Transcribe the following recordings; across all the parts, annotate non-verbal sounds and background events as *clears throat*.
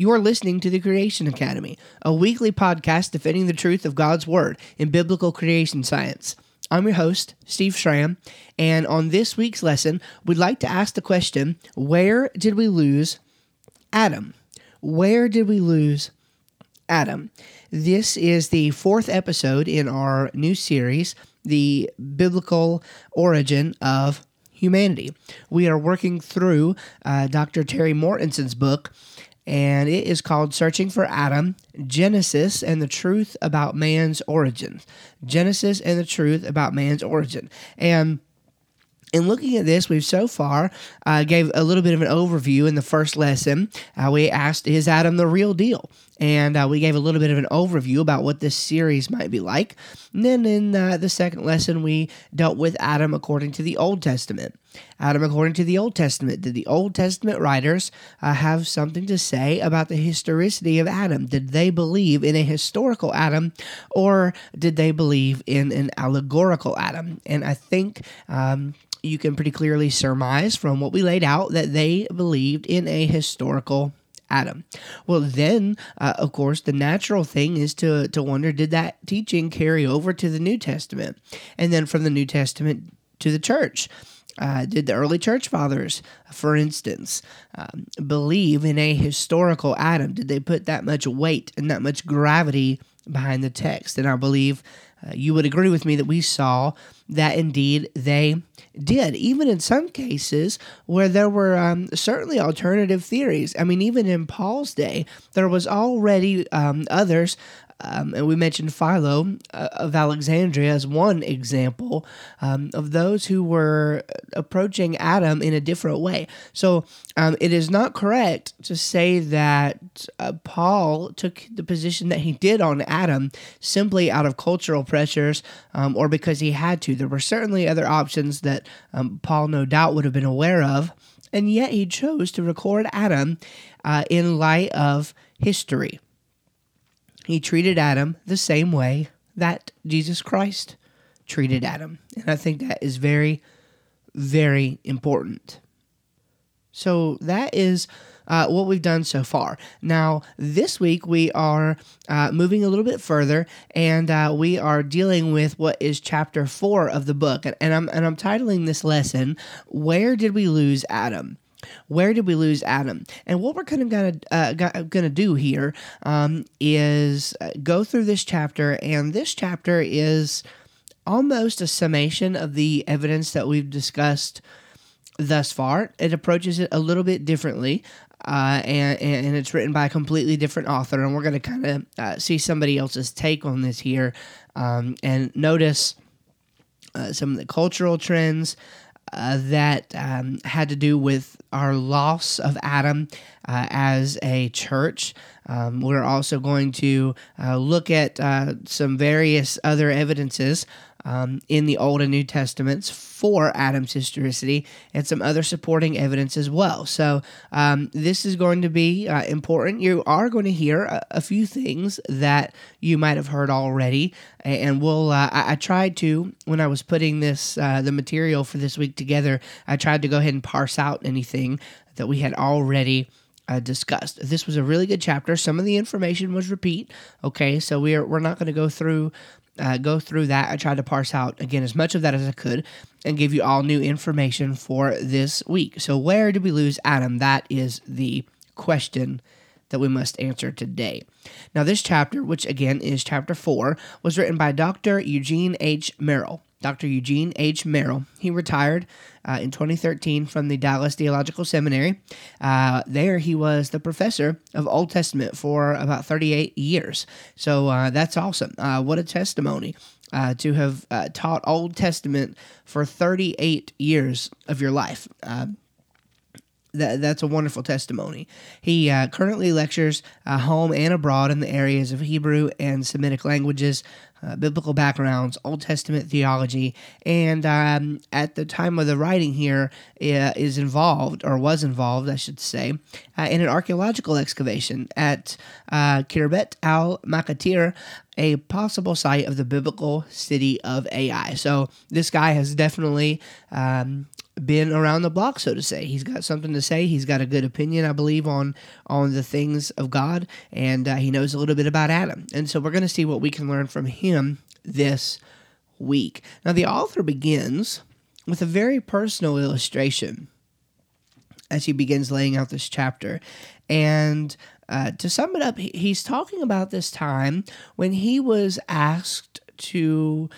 You're listening to the Creation Academy, a weekly podcast defending the truth of God's Word in biblical creation science. I'm your host, Steve Schramm, and on this week's lesson, we'd like to ask the question Where did we lose Adam? Where did we lose Adam? This is the fourth episode in our new series, The Biblical Origin of Humanity. We are working through uh, Dr. Terry Mortenson's book and it is called Searching for Adam Genesis and the Truth About Man's Origin. Genesis and the Truth About Man's Origin. And in looking at this, we've so far uh, gave a little bit of an overview in the first lesson. Uh, we asked, "Is Adam the real deal?" And uh, we gave a little bit of an overview about what this series might be like. And then in uh, the second lesson, we dealt with Adam according to the Old Testament. Adam according to the Old Testament. Did the Old Testament writers uh, have something to say about the historicity of Adam? Did they believe in a historical Adam or did they believe in an allegorical Adam? And I think. Um, you can pretty clearly surmise from what we laid out that they believed in a historical Adam. Well, then, uh, of course, the natural thing is to, to wonder did that teaching carry over to the New Testament? And then from the New Testament to the church? Uh, did the early church fathers, for instance, um, believe in a historical Adam? Did they put that much weight and that much gravity behind the text? And I believe uh, you would agree with me that we saw that indeed they did, even in some cases where there were um, certainly alternative theories. I mean, even in Paul's day, there was already um, others um, and we mentioned Philo uh, of Alexandria as one example um, of those who were approaching Adam in a different way. So um, it is not correct to say that uh, Paul took the position that he did on Adam simply out of cultural pressures um, or because he had to. There were certainly other options that um, Paul, no doubt, would have been aware of. And yet he chose to record Adam uh, in light of history. He treated Adam the same way that Jesus Christ treated Adam. And I think that is very, very important. So that is uh, what we've done so far. Now, this week we are uh, moving a little bit further, and uh, we are dealing with what is chapter four of the book, and, and I'm and I'm titling this lesson "Where Did We Lose Adam." Where did we lose Adam? And what we're kind of gonna uh, gonna do here um, is uh, go through this chapter, and this chapter is almost a summation of the evidence that we've discussed thus far. It approaches it a little bit differently. Uh, and, and it's written by a completely different author, and we're going to kind of uh, see somebody else's take on this here um, and notice uh, some of the cultural trends, uh, that um, had to do with our loss of Adam uh, as a church. Um, we're also going to uh, look at uh, some various other evidences um, in the Old and New Testaments for Adam's historicity and some other supporting evidence as well. So, um, this is going to be uh, important. You are going to hear a, a, few things that you might have heard already. And we'll, uh, I, I, tried to, when I was putting this, uh, the material for this week together, I tried to go ahead and parse out anything that we had already uh, discussed. This was a really good chapter. Some of the information was repeat. Okay, so we're we're not going to go through uh, go through that. I tried to parse out again as much of that as I could and give you all new information for this week. So where did we lose Adam? That is the question that we must answer today. Now, this chapter, which again is chapter four, was written by Dr. Eugene H. Merrill. Dr. Eugene H. Merrill. He retired uh, in 2013 from the Dallas Theological Seminary. Uh, there, he was the professor of Old Testament for about 38 years. So uh, that's awesome. Uh, what a testimony uh, to have uh, taught Old Testament for 38 years of your life that, that's a wonderful testimony. He uh, currently lectures uh, home and abroad in the areas of Hebrew and Semitic languages, uh, biblical backgrounds, Old Testament theology, and um, at the time of the writing here, uh, is involved, or was involved, I should say, uh, in an archaeological excavation at uh, Khirbet al Maqatir a possible site of the biblical city of Ai. So this guy has definitely um, been around the block, so to say. He's got something to say. He's got a good opinion, I believe, on on the things of God, and uh, he knows a little bit about Adam. And so we're going to see what we can learn from him this week. Now, the author begins with a very personal illustration as he begins laying out this chapter, and. Uh, to sum it up, he's talking about this time when he was asked to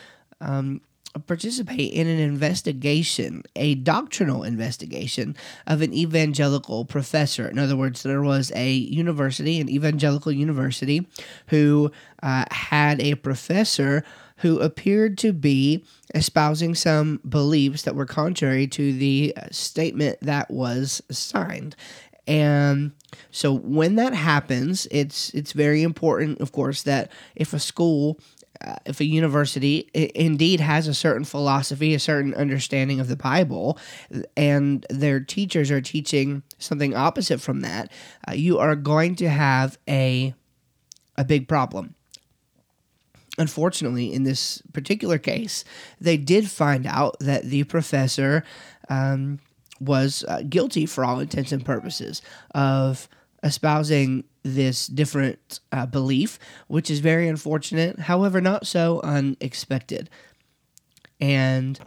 um, participate in an investigation, a doctrinal investigation of an evangelical professor. In other words, there was a university, an evangelical university, who uh, had a professor who appeared to be espousing some beliefs that were contrary to the statement that was signed. And so when that happens, it's it's very important, of course, that if a school uh, if a university indeed has a certain philosophy, a certain understanding of the Bible, and their teachers are teaching something opposite from that, uh, you are going to have a a big problem. Unfortunately, in this particular case, they did find out that the professor um, was uh, guilty for all intents and purposes of espousing this different uh, belief, which is very unfortunate, however, not so unexpected. And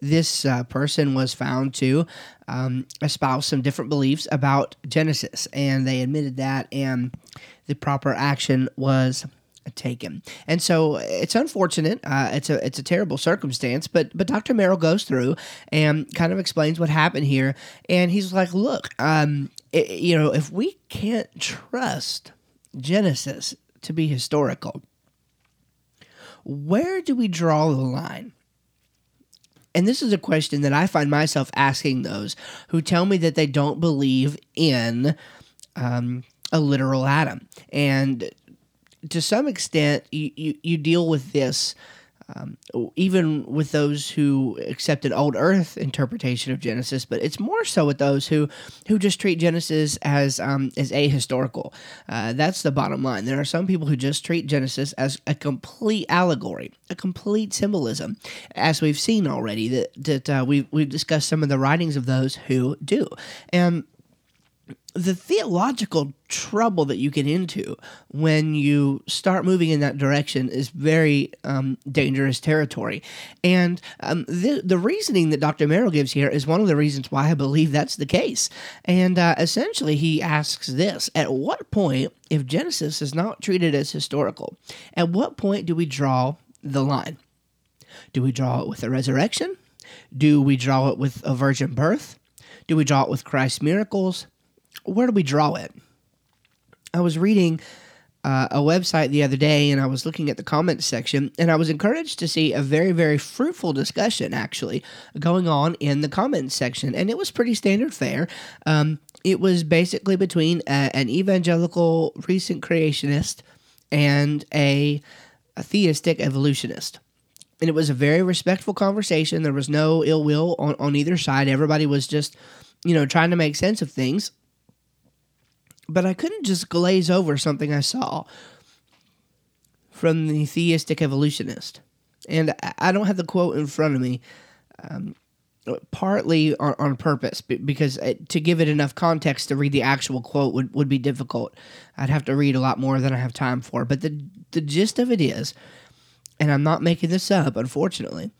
this uh, person was found to um, espouse some different beliefs about Genesis, and they admitted that, and the proper action was taken. And so it's unfortunate. Uh, it's a it's a terrible circumstance. But but Dr. Merrill goes through and kind of explains what happened here. And he's like, look, um, you know, if we can't trust Genesis to be historical, where do we draw the line? And this is a question that I find myself asking those who tell me that they don't believe in um, a literal Adam. And to some extent, you, you, you deal with this um, even with those who accept an old Earth interpretation of Genesis, but it's more so with those who who just treat Genesis as um, as ahistorical. Uh, that's the bottom line. There are some people who just treat Genesis as a complete allegory, a complete symbolism, as we've seen already. That that uh, we've we've discussed some of the writings of those who do, and the theological trouble that you get into when you start moving in that direction is very um, dangerous territory. And um, the, the reasoning that Dr. Merrill gives here is one of the reasons why I believe that's the case. And uh, essentially, he asks this At what point, if Genesis is not treated as historical, at what point do we draw the line? Do we draw it with the resurrection? Do we draw it with a virgin birth? Do we draw it with Christ's miracles? Where do we draw it? I was reading uh, a website the other day and I was looking at the comments section and I was encouraged to see a very, very fruitful discussion actually going on in the comments section. And it was pretty standard fare. Um, it was basically between a, an evangelical recent creationist and a, a theistic evolutionist and it was a very respectful conversation. There was no ill will on, on either side. Everybody was just, you know, trying to make sense of things but I couldn't just glaze over something I saw from the theistic evolutionist. And I don't have the quote in front of me, um, partly on, on, purpose, because uh, to give it enough context to read the actual quote would, would be difficult. I'd have to read a lot more than I have time for. But the, the gist of it is, and I'm not making this up, unfortunately,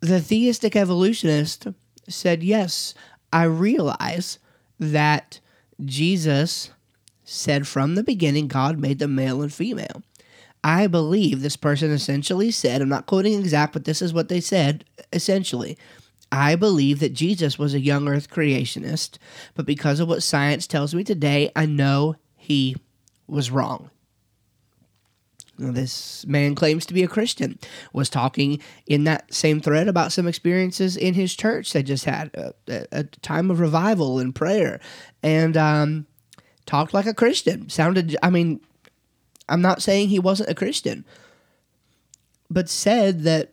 the theistic evolutionist said, Yes, I realize that Jesus said from the beginning, God made them male and female. I believe this person essentially said, I'm not quoting exact, but this is what they said essentially. I believe that Jesus was a young earth creationist, but because of what science tells me today, I know he was wrong. This man claims to be a Christian, was talking in that same thread about some experiences in his church they just had a, a time of revival and prayer, and um, talked like a Christian. Sounded, I mean, I'm not saying he wasn't a Christian, but said that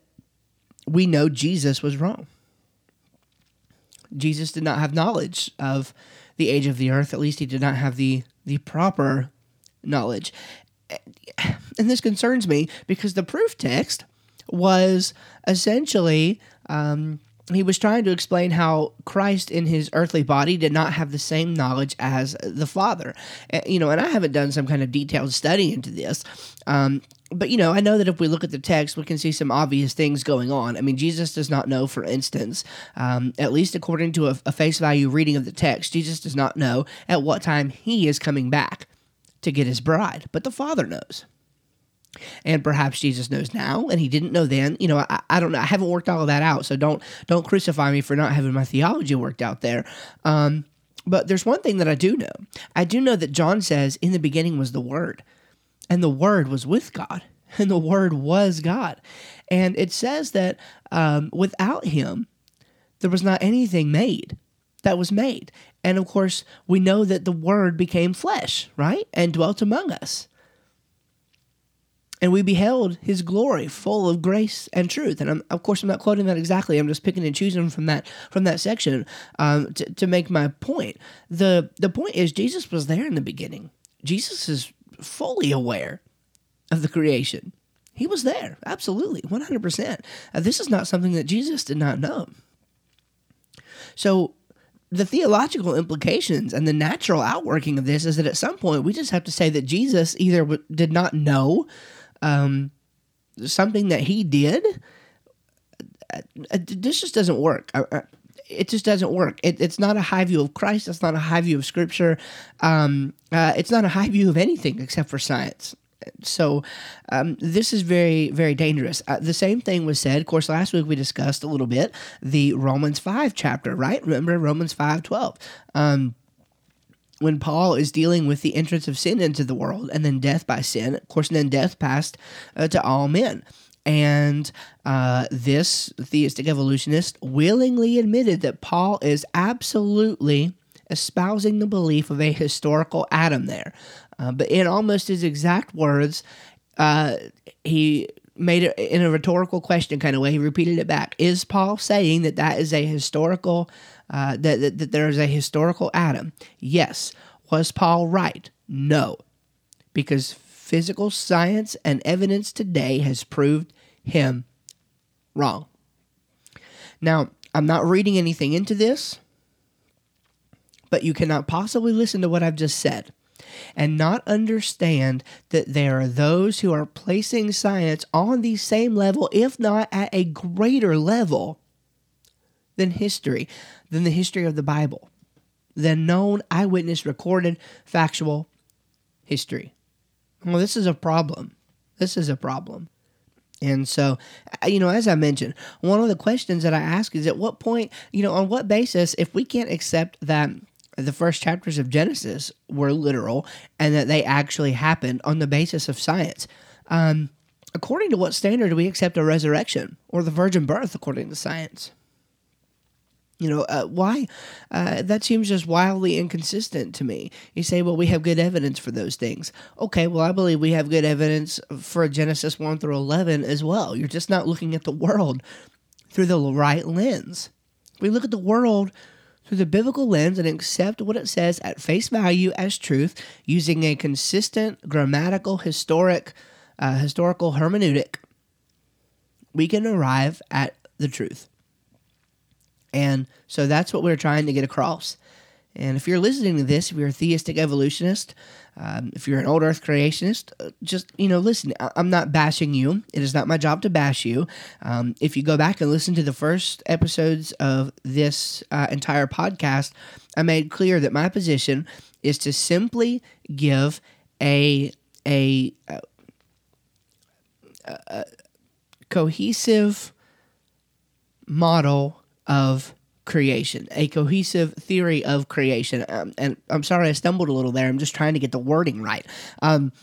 we know Jesus was wrong. Jesus did not have knowledge of the age of the earth. At least he did not have the the proper knowledge. And this concerns me because the proof text was essentially um, he was trying to explain how Christ in his earthly body did not have the same knowledge as the Father. You know, and I haven't done some kind of detailed study into this. Um, but, you know, I know that if we look at the text, we can see some obvious things going on. I mean, Jesus does not know, for instance, um, at least according to a, a face value reading of the text, Jesus does not know at what time he is coming back to get his bride, but the Father knows. And perhaps Jesus knows now, and he didn't know then. You know, I, I don't know. I haven't worked all of that out, so don't don't crucify me for not having my theology worked out there. Um, but there's one thing that I do know. I do know that John says, "In the beginning was the Word, and the Word was with God, *laughs* and the Word was God." And it says that um, without Him, there was not anything made that was made. And of course, we know that the Word became flesh, right, and dwelt among us. And we beheld his glory full of grace and truth. And I'm, of course i'm not quoting that exactly. I'm just picking and choosing from that from that section um, to, to make my point. The the point is jesus was there in the beginning. Jesus is fully aware of the creation. He was there absolutely 100% uh, this is not something that jesus did not know. So the theological implications and the natural outworking of this is that at some point we just have to say that Jesus either did not know um, something that he did. Uh, uh, this just doesn't work. It just doesn't work. It, it's not a high view of Christ. It's not a high view of Scripture. Um, uh, it's not a high view of anything except for science. So um, this is very, very dangerous. Uh, the same thing was said. Of course, last week we discussed a little bit the Romans five chapter, right? Remember Romans five twelve. Um, when Paul is dealing with the entrance of sin into the world and then death by sin, of course, and then death passed uh, to all men. And uh, this theistic evolutionist willingly admitted that Paul is absolutely espousing the belief of a historical Adam there. Uh, but in almost his exact words, uh, he made it in a rhetorical question kind of way. He repeated it back. Is Paul saying that that is a historical uh, that, that, that there is a historical Adam. Yes. Was Paul right? No. Because physical science and evidence today has proved him wrong. Now, I'm not reading anything into this, but you cannot possibly listen to what I've just said and not understand that there are those who are placing science on the same level, if not at a greater level, than history than the history of the Bible, than known eyewitness recorded factual history. Well, this is a problem. This is a problem. And so, uh, you know, as I mentioned, one of the questions that I ask is at what point, you know, on what basis, if we can't accept that the first chapters of Genesis were literal and that they actually happened on the basis of science, um, according to what standard do we accept a resurrection or the virgin birth according to science? You know, uh, why? Uh, that seems just wildly inconsistent to me. You say, well, we have good evidence for those things. Okay, well, I believe we have good evidence for Genesis 1 through 11 as well. You're just not looking at the world through the right lens. We look at the world through the biblical lens and accept what it says at face value as truth using a consistent grammatical, historic, uh, historical hermeneutic. We can arrive at the truth. And so that's what we're trying to get across. And if you're listening to this, if you're a theistic evolutionist, um, if you're an old earth creationist, uh, just, you know, listen, I- am not bashing you. It is not my job to bash you. Um, if you go back and listen to the first episodes of this uh, entire podcast, I made clear that my position is to simply give a, a, a, a cohesive model of creation, a cohesive theory of creation. Um, and I'm sorry I stumbled a little there. I'm just trying to get the wording right. Um,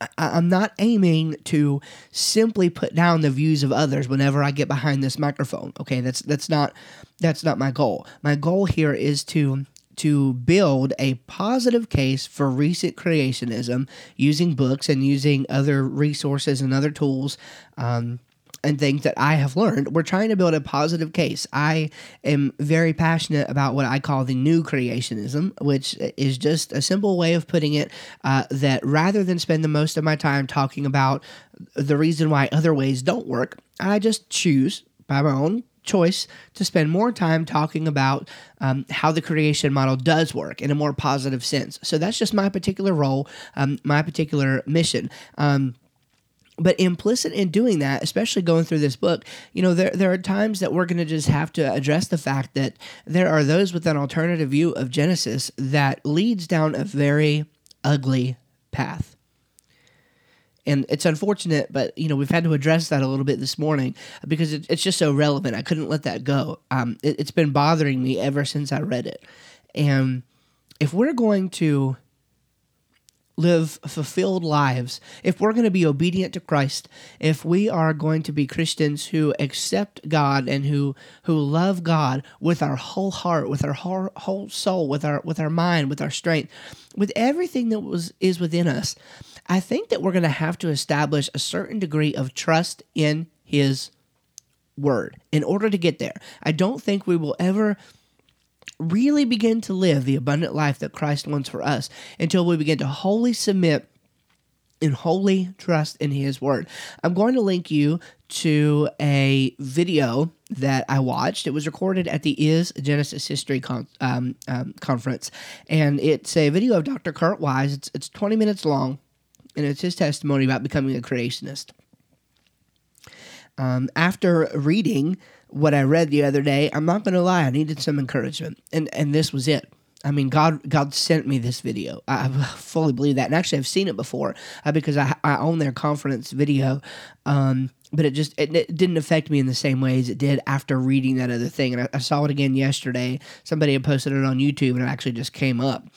I, am not aiming to simply put down the views of others whenever I get behind this microphone. Okay, that's that's not that's not my goal. My goal here is to to build a positive case for recent creationism using books and using other resources and other tools um, and things that I have learned, we're trying to build a positive case. I am very passionate about what I call the new creationism, which is just a simple way of putting it uh, that rather than spend the most of my time talking about the reason why other ways don't work, I just choose by my own choice to spend more time talking about um, how the creation model does work in a more positive sense. So that's just my particular role, um, my particular mission. Um, but implicit in doing that, especially going through this book, you know, there, there are times that we're going to just have to address the fact that there are those with an alternative view of Genesis that leads down a very ugly path. And it's unfortunate, but you know we've had to address that a little bit this morning because it, it's just so relevant. I couldn't let that go. Um, it, it's been bothering me ever since I read it. And if we're going to live fulfilled lives, if we're going to be obedient to Christ, if we are going to be Christians who accept God and who who love God with our whole heart, with our whole, whole soul, with our with our mind, with our strength, with everything that was is within us, I think that we're going to have to establish a certain degree of trust in his word in order to get there. I don't think we will ever really begin to live the abundant life that Christ wants for us until we begin to wholly submit and wholly trust in His Word. I'm going to link you to a video that I watched. It was recorded at the Is Genesis History con- um, um, conference, and it's a video of Dr. Kurt Wise. It's it's 20 minutes long, and it's his testimony about becoming a creationist. Um, after reading what I read the other day, I'm not going to lie, I needed some encouragement, and and this was it. I mean, God God sent me this video. I fully believe that, and actually, I've seen it before uh, because I I own their conference video. Um, but it just it, it, didn't affect me in the same way as it did after reading that other thing. And I, I, saw it again yesterday. Somebody had posted it on YouTube, and it actually just came up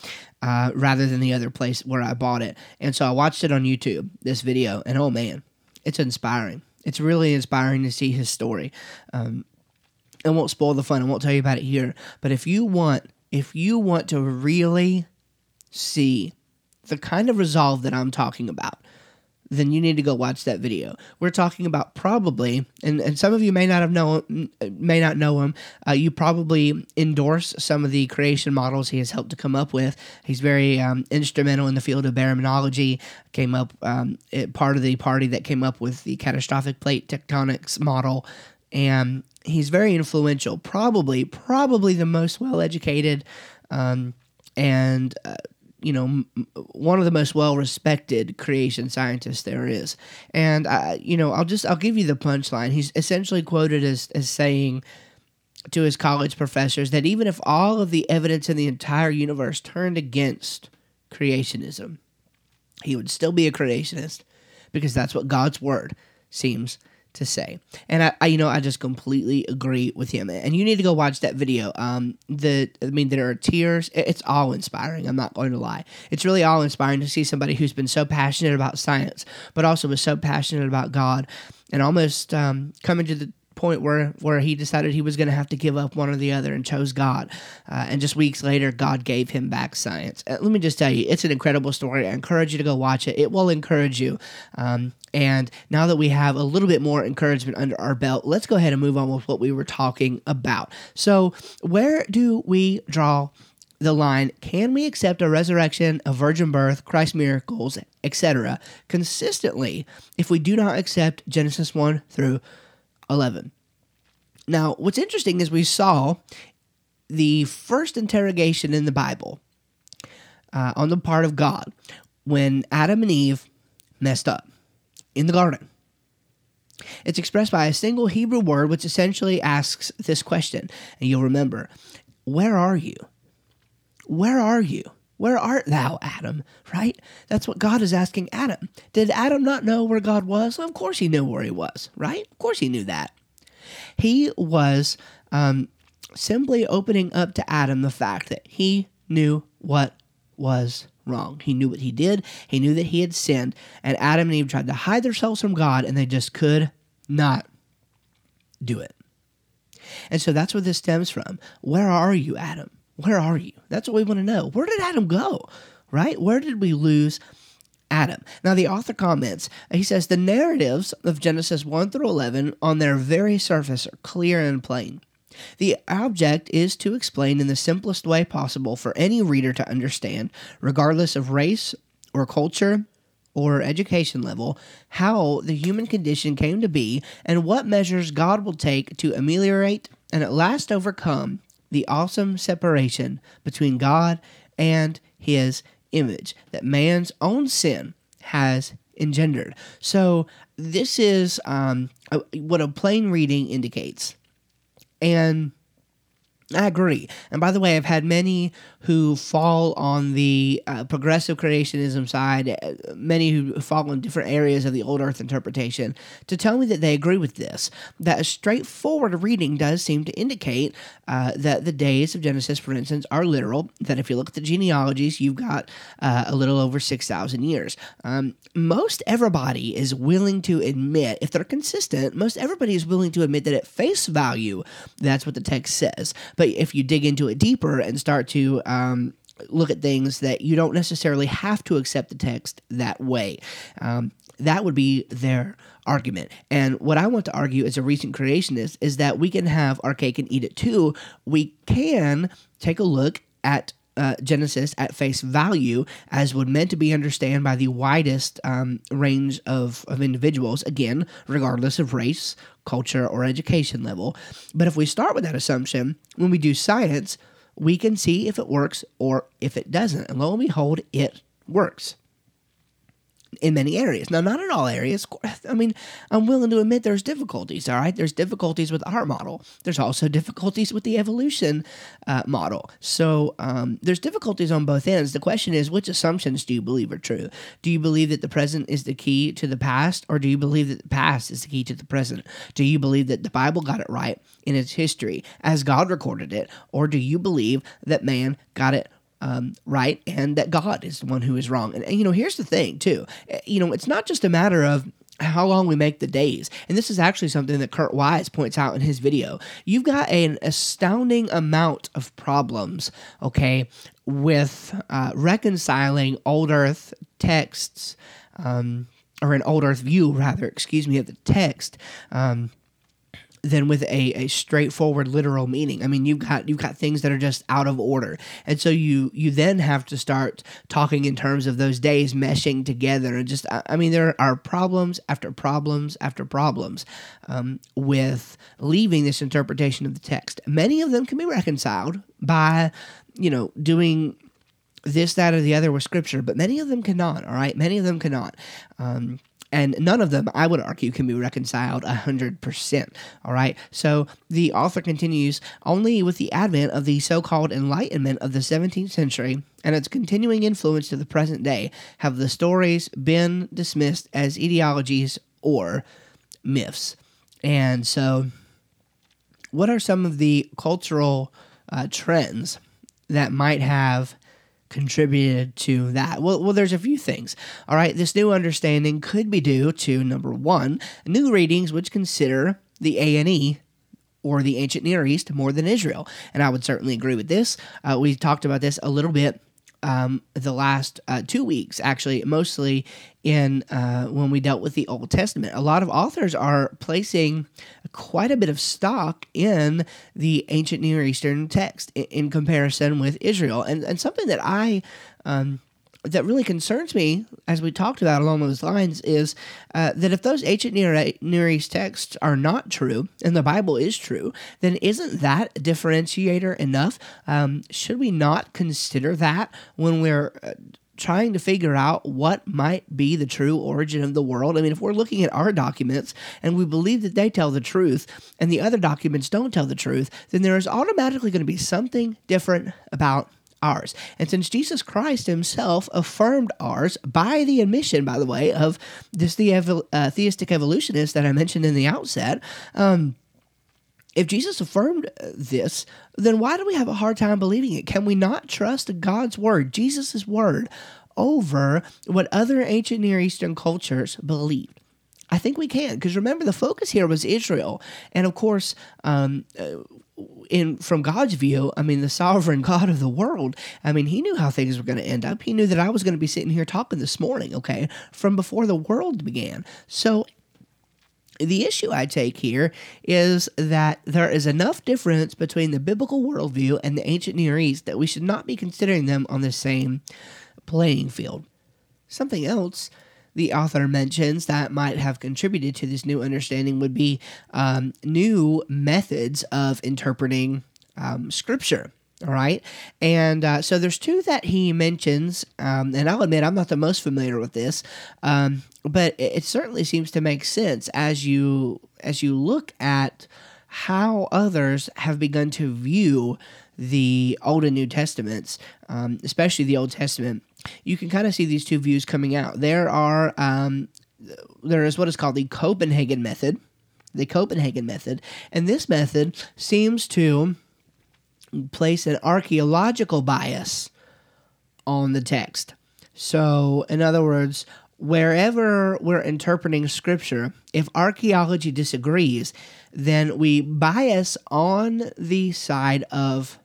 uh, rather than the other place where I bought it. And so I watched it on YouTube, this video, and oh man, it's inspiring. It's really inspiring to see his story. Um, I won't spoil the fun. I won't tell you about it here. But if you want, if you want to really see the kind of resolve that I'm talking about, then you need to go watch that video. We're talking about probably, and, and some of you may not have know may not know him. Uh, you probably endorse some of the creation models he has helped to come up with. He's very um, instrumental in the field of baraminology. Came up um, part of the party that came up with the catastrophic plate tectonics model, and he's very influential. Probably, probably the most well educated. Um, and uh, you know, one of the most well respected creation scientists there is. And, I, you know, I'll just, I'll give you the punchline. He's essentially quoted as, as saying to his college professors that even if all of the evidence in the entire universe turned against creationism, he would still be a creationist because that's what God's word seems to say. And I, I, you know, I just completely agree with him. And you need to go watch that video. Um, the, I mean, there are tears. It's all inspiring. I'm not going to lie. It's really all inspiring to see somebody who's been so passionate about science, but also was so passionate about God, and almost um, coming to the point where where he decided he was going to have to give up one or the other and chose God. Uh, and just weeks later, God gave him back science. Uh, let me just tell you, it's an incredible story. I encourage you to go watch it. It will encourage you. Um, and now that we have a little bit more encouragement under our belt, let's go ahead and move on with what we were talking about. So, where do we draw the line can we accept a resurrection, a virgin birth, Christ miracles, etc., consistently if we do not accept Genesis 1 through 11. Now, what's interesting is we saw the first interrogation in the Bible uh, on the part of God when Adam and Eve messed up in the garden. It's expressed by a single Hebrew word which essentially asks this question. And you'll remember, Where are you? Where are you? Where art thou, Adam? Right? That's what God is asking Adam. Did Adam not know where God was? Of course he knew where he was, right? Of course he knew that. He was um, simply opening up to Adam the fact that he knew what was wrong. He knew what he did, he knew that he had sinned, and Adam and Eve tried to hide themselves from God, and they just could not do it. And so that's where this stems from. Where are you, Adam? Where are you? That's what we want to know. Where did Adam go? Right? Where did we lose Adam. Now, the author comments, he says, the narratives of Genesis 1 through 11 on their very surface are clear and plain. The object is to explain in the simplest way possible for any reader to understand, regardless of race or culture or education level, how the human condition came to be and what measures God will take to ameliorate and at last overcome the awesome separation between God and his image that man's own sin has engendered. So, this is um, what a plain reading indicates. And I agree. And by the way, I've had many who fall on the uh, progressive creationism side, uh, many who fall in different areas of the old earth interpretation, to tell me that they agree with this. That a straightforward reading does seem to indicate uh, that the days of Genesis, for instance, are literal. That if you look at the genealogies, you've got uh, a little over 6,000 years. Um, most everybody is willing to admit, if they're consistent, most everybody is willing to admit that at face value, that's what the text says. But if you dig into it deeper and start to um, look at things that you don't necessarily have to accept the text that way, um, that would be their argument. And what I want to argue as a recent creationist is that we can have our cake and eat it too. We can take a look at uh, Genesis at face value as would meant to be understood by the widest um, range of, of individuals, again, regardless of race, culture, or education level. But if we start with that assumption, when we do science, we can see if it works or if it doesn't. And lo and behold, it works in many areas. Now, not in all areas. I mean, I'm willing to admit there's difficulties, all right? There's difficulties with our model. There's also difficulties with the evolution uh, model. So um, there's difficulties on both ends. The question is, which assumptions do you believe are true? Do you believe that the present is the key to the past, or do you believe that the past is the key to the present? Do you believe that the Bible got it right in its history as God recorded it, or do you believe that man got it um, right and that God is the one who is wrong. And, and, you know, here's the thing, too. Eh, you know, it's not just a matter of how long we make the days. And this is actually something that Kurt Wise points out in his video. You've got an astounding amount of problems, okay, with uh, reconciling old earth texts, um, or an old earth view, rather, excuse me, of the text. Um, than with a, a straightforward literal meaning. I mean, you've got you've got things that are just out of order, and so you you then have to start talking in terms of those days meshing together. And just I mean, there are problems after problems after problems um, with leaving this interpretation of the text. Many of them can be reconciled by you know doing this, that, or the other with scripture, but many of them cannot. All right, many of them cannot. Um, and none of them, I would argue, can be reconciled 100%. All right, so the author continues only with the advent of the so called Enlightenment of the 17th century and its continuing influence to the present day have the stories been dismissed as ideologies or myths. And so, what are some of the cultural uh, trends that might have contributed to that? Well, well, there's a few things. All right, this new understanding could be due to number one, new readings which consider the A and E or the ancient Near East more than Israel, and I would certainly agree with this. Uh, we talked about this a little bit um, the last uh, two weeks, actually, mostly in uh, when we dealt with the Old Testament. A lot of authors are placing quite a bit of stock in the ancient Near Eastern text in, in comparison with Israel, and and something that I um, that really concerns me, as we talked about along those lines, is uh, that if those ancient Near, Near East texts are not true and the Bible is true, then isn't that a differentiator enough? Um, should we not consider that when we're uh, trying to figure out what might be the true origin of the world. I mean, if we're looking at our documents and we believe that they tell the truth and the other documents don't tell the truth, then there is automatically going to be something different about ours. And since Jesus Christ himself affirmed ours by the admission, by the way, of this the uh, theistic evolutionist that I mentioned in the outset, um, if Jesus affirmed this, then why do we have a hard time believing it? Can we not trust God's word, Jesus' word, over what other ancient Near Eastern cultures believed? I think we can, because remember, the focus here was Israel. And of course, um, uh, in from God's view, I mean, the sovereign God of the world, I mean, he knew how things were going to end up. He knew that I was going to be sitting here talking this morning, okay, from before the world began. So the issue I take here is that there is enough difference between the biblical worldview and the ancient Near East that we should not be considering them on the same playing field. Something else the author mentions that might have contributed to this new understanding would be um, new methods of interpreting um, scripture. All right. And uh, so there's two that he mentions. Um, and I'll admit, I'm not the most familiar with this. Um, but it, it, certainly seems to make sense as you as you look at how others have begun to view the Old and New Testaments, um, especially the Old Testament. You can kind of see these two views coming out. There are um, there is what is called the Copenhagen method, the Copenhagen method, and this method seems to place an archaeological bias on the text. So, in other words, wherever we're interpreting scripture, if archaeology disagrees, then we bias on the side of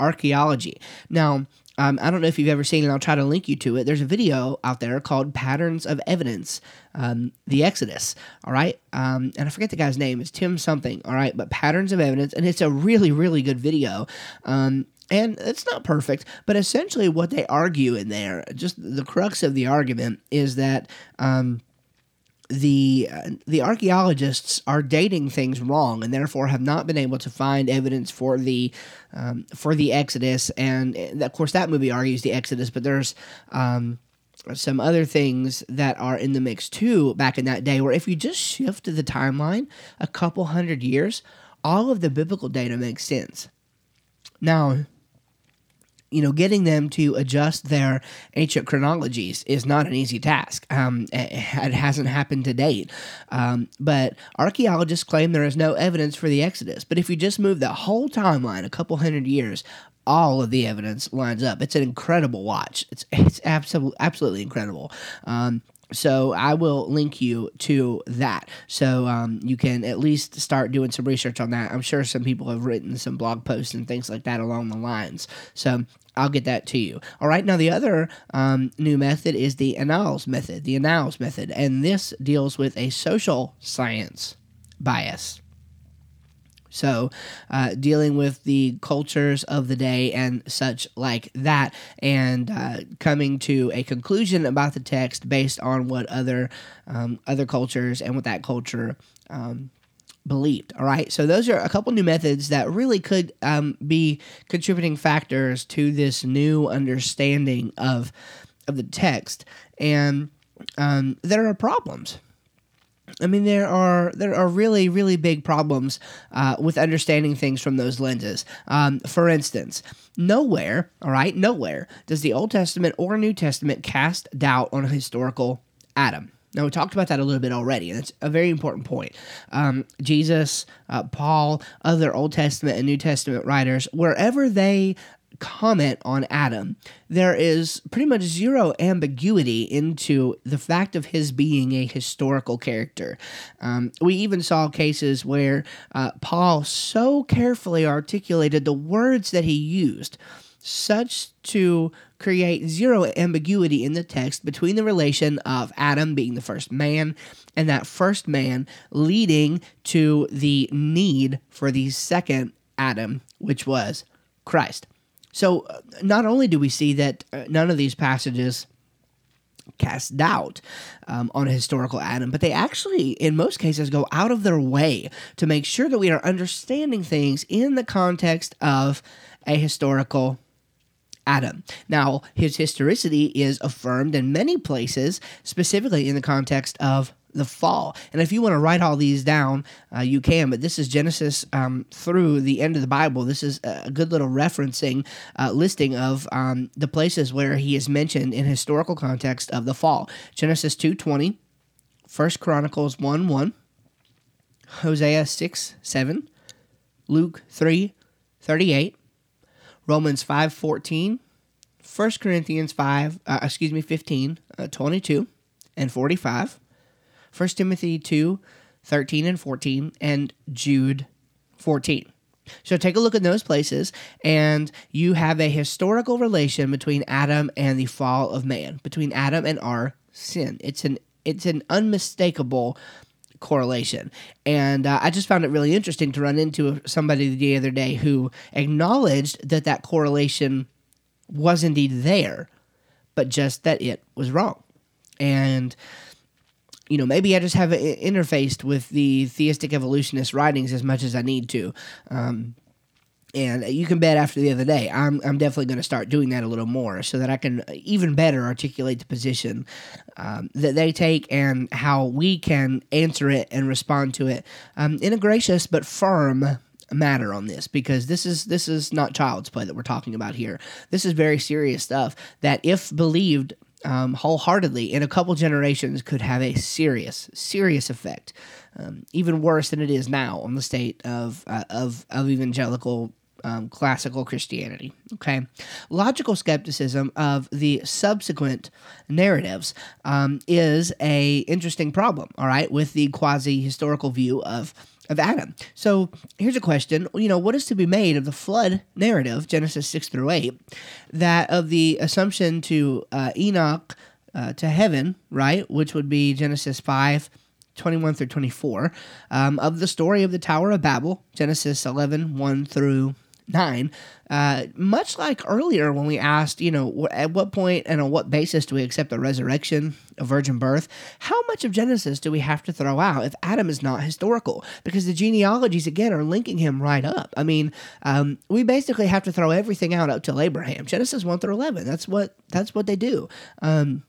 archaeology. Now, um, I don't know if you've ever seen it. I'll try to link you to it. There's a video out there called "Patterns of Evidence," um, the Exodus. All right, um, and I forget the guy's name. It's Tim something. All right, but "Patterns of Evidence," and it's a really, really good video. Um, and it's not perfect, but essentially what they argue in there, just the crux of the argument, is that um, the uh, the archaeologists are dating things wrong and therefore have not been able to find evidence for the um, for the Exodus. And of course that movie argues the Exodus but there's um, some other things that are in the mix too back in that day where if you just shift the timeline a couple hundred years all of the biblical data makes sense. Now you know, getting them to adjust their ancient chronologies is not an easy task. Um, it, hasn't happened to date. Um, but archaeologists claim there is no evidence for the Exodus. But if you just move the whole timeline a couple hundred years, all of the evidence lines up. It's an incredible watch. It's it's absolutely absolutely incredible. Um, so I will link you to that, so um, you can at least start doing some research on that. I'm sure some people have written some blog posts and things like that along the lines. So I'll get that to you. All right. Now the other um, new method is the Annales method. The Annales method, and this deals with a social science bias. So, uh, dealing with the cultures of the day and such like that, and uh, coming to a conclusion about the text based on what other um, other cultures and what that culture um, believed. All right, so those are a couple new methods that really could um, be contributing factors to this new understanding of of the text, and um, there are problems I mean, there are there are really really big problems uh, with understanding things from those lenses. Um, for instance, nowhere, all right, nowhere does the Old Testament or New Testament cast doubt on a historical Adam. Now, we talked about that a little bit already, and it's a very important point. Um, Jesus, uh, Paul, other Old Testament and New Testament writers, wherever they comment on Adam, there is pretty much zero ambiguity into the fact of his being a historical character. Um, we even saw cases where uh, Paul so carefully articulated the words that he used, such to create zero ambiguity in the text between the relation of Adam being the first man and that first man leading to the need for the second Adam, which was Christ. So uh, not only do we see that uh, none of these passages cast doubt um, on a historical Adam, but they actually, in most cases, go out of their way to make sure that we are understanding things in the context of a historical Adam. Now, his historicity is affirmed in many places, specifically in the context of the fall. And if you want to write all these down, uh, you can. But this is Genesis um, through the end of the Bible. This is a good little referencing uh, listing of um, the places where he is mentioned in historical context of the fall. Genesis 2.20, 1 Chronicles 1 1, Hosea 6 7, Luke 3 38, Romans 5 14, 1 Corinthians 5, uh, excuse me, 15, uh, 22, and 45. 1 Timothy 2 13 and 14, and Jude 14. So take a look at those places, and you have a historical relation between Adam and the fall of man, between Adam and our sin. It's an it's an unmistakable correlation. And uh, I just found it really interesting to run into somebody the other day who acknowledged that that correlation was indeed there, but just that it was wrong. And you know, maybe I just haven't interfaced with the theistic evolutionist writings as much as I need to. Um, and you can bet after the other day, I'm, I'm definitely going to start doing that a little more so that I can even better articulate the position um, that they take and how we can answer it and respond to it um, in a gracious but firm matter on this because this is this is not child's play that we're talking about here. This is very serious stuff that, if believed um, wholeheartedly in a couple generations, could have a serious serious effect, um, even worse than it is now on the state of uh, of of evangelical um, classical Christianity. Okay, logical skepticism of the subsequent narratives um, is a interesting problem. All right, with the quasi historical view of of Adam. So here's a question: You know, what is to be made of the flood narrative, Genesis six through eight, that of the assumption to uh, Enoch uh, to heaven, right, which would be Genesis five 21 through 24, um, of the story of the Tower of Babel, Genesis 11, 1 through 9. Uh, much like earlier when we asked, you know, at what point and on what basis do we accept the resurrection, a virgin birth? How much of Genesis do we have to throw out if Adam is not historical? Because the genealogies, again, are linking him right up. I mean, um, we basically have to throw everything out up till Abraham. Genesis 1 through 11. That's what, that's what they do. Um,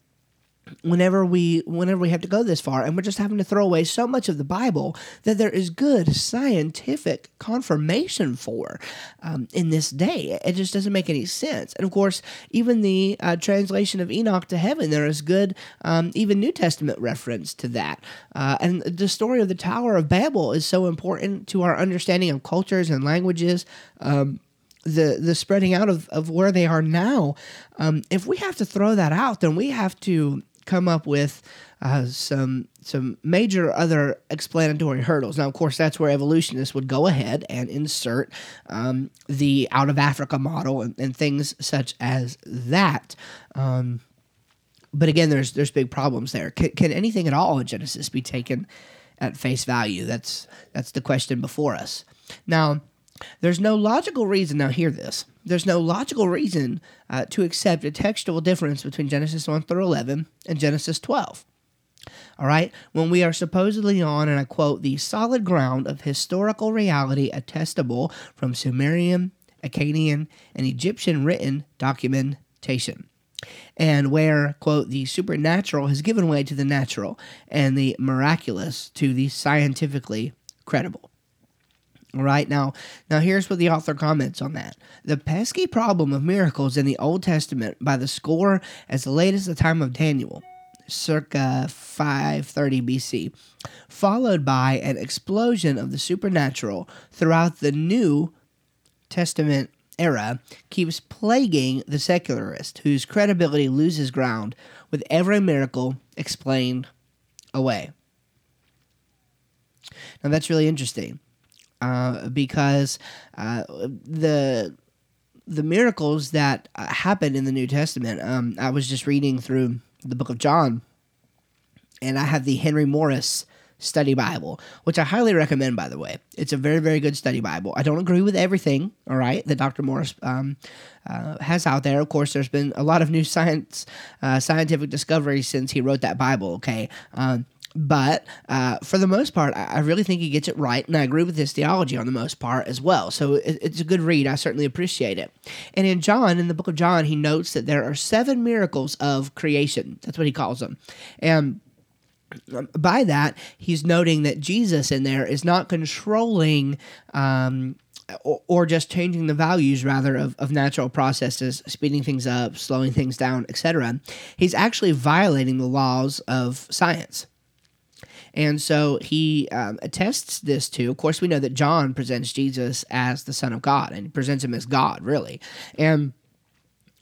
whenever we whenever we have to go this far and we're just having to throw away so much of the bible that there is good scientific confirmation for um, in this day. It just doesn't make any sense. And of course even the uh, translation of enoch to heaven there is good um, even new testament reference to that. Uh, and the story of the tower of babel is so important to our understanding of cultures and languages um, the the spreading out of, of where they are now, um, if we have to throw that out, then we have to come up with uh, some some major other explanatory hurdles. Now, of course, that's where evolutionists would go ahead and insert um, the out of Africa model and, and things such as that. Um, but again, there's there's big problems there. Can, can anything at all in Genesis be taken at face value? That's that's the question before us. Now, there's no logical reason. Now, hear this. There's no logical reason uh, to accept a textual difference between Genesis 1 through 11 and Genesis 12. All right, when we are supposedly on, and I quote, the solid ground of historical reality attestable from Sumerian, Akkadian, and Egyptian written documentation and where, quote, the supernatural has given way to the natural and the miraculous to the scientifically credible. Right, now, now here's what the author comments on that. The pesky problem of miracles in the Old Testament by the score as late as the time of Daniel, circa 530 BC, followed by an explosion of the supernatural throughout the New Testament era, keeps plaguing the secularist, whose credibility loses ground with every miracle explained away. Now, that's really interesting uh, because uh, the the miracles that uh, happen in the New Testament. Um, I was just reading through the book of John, and I have the Henry Morris Study Bible, which I highly recommend, by the way. It's a very, very good study Bible. I don't agree with everything, all right, that Dr. Morris um, uh, has out there. Of course, there's been a lot of new science, uh, scientific discoveries since he wrote that Bible, okay? Um, but uh, for the most part, I really think he gets it right, and I agree with his theology on the most part as well. So it's a good read. I certainly appreciate it. And in John, in the book of John, he notes that there are seven miracles of creation. That's what he calls them. And um, by that, he's noting that Jesus in there is not controlling. Um, or, or, just changing the values rather of, of natural processes speeding things up slowing things down etc he's actually violating the laws of science and so he um, attests this to, of course, we know that John presents Jesus as the Son of God and presents him as God, really. And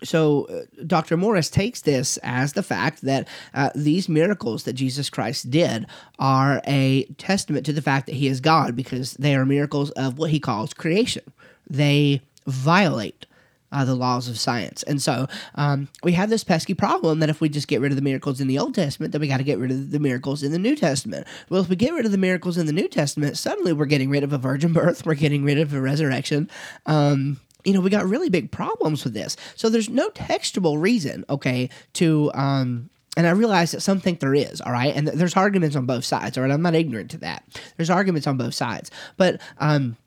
so uh, Dr. Morris takes this as the fact that uh, these miracles that Jesus Christ did are a testament to the fact that he is God because they are miracles of what he calls creation. They violate uh, the laws of science. And so um, we have this pesky problem that if we just get rid of the miracles in the Old Testament, then we got to get rid of the miracles in the New Testament. Well, if we get rid of the miracles in the New Testament, suddenly we're getting rid of a virgin *laughs* birth, we're getting rid of a resurrection. Um, you know, we got really big problems with this. So there's no textual reason, okay, to um, and I realize that some think there is, all right, and there's arguments on both sides, all right. I'm not ignorant to that. There's arguments on both sides, but um,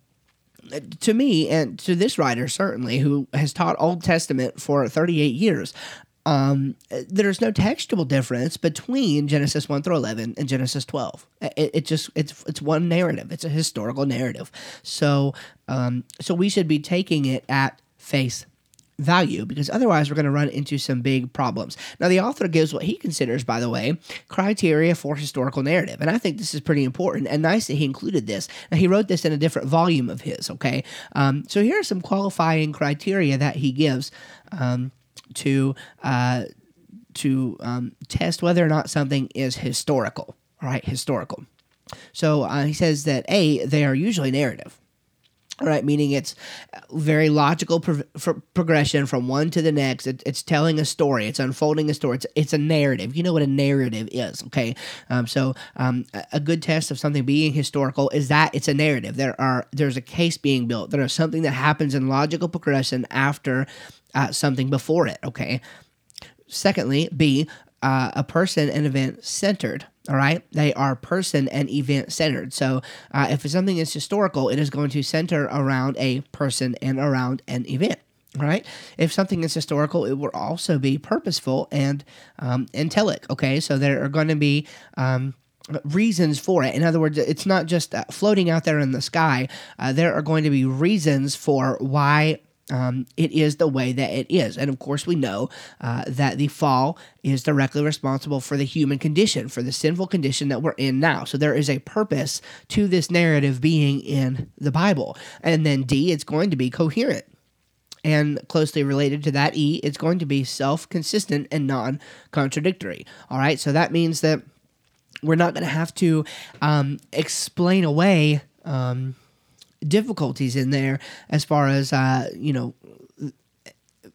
to me and to this writer certainly, who has taught Old Testament for 38 years, um, there's no textual difference between Genesis 1 through 11 and Genesis 12. It, it just it's it's one narrative. It's a historical narrative. So um, so we should be taking it at face value because otherwise we're going to run into some big problems. Now, the author gives what he considers, by the way, criteria for historical narrative. And I think this is pretty important and nice that he included this. Now, he wrote this in a different volume of his, okay? Um, so here are some qualifying criteria that he gives. Um, to uh, to um, test whether or not something is historical. All right, historical. So uh, he says that a they are usually narrative. Right, meaning it's very logical pro- progression from one to the next. It, it's telling a story. It's unfolding a story. It's, it's a narrative. You know what a narrative is, okay? Um, so um, a good test of something being historical is that it's a narrative. There are there's a case being built. There is something that happens in logical progression after uh, something before it, okay? Secondly, B, uh, a person and event centered. All right, they are person and event centered. So, uh, if something is historical, it is going to center around a person and around an event. Right. If something is historical, it will also be purposeful and um, intellect. Okay. So there are going to be um, reasons for it. In other words, it's not just uh, floating out there in the sky. Uh, there are going to be reasons for why um, it is the way that it is. And of course, we know uh, that the fall is directly responsible for the human condition, for the sinful condition that we're in now. So there is a purpose to this narrative being in the Bible. And then D, it's going to be coherent. And closely related to that, E, it's going to be self consistent and non contradictory. All right, so that means that we're not going to have to um, explain away. Um, difficulties in there as far as uh, you know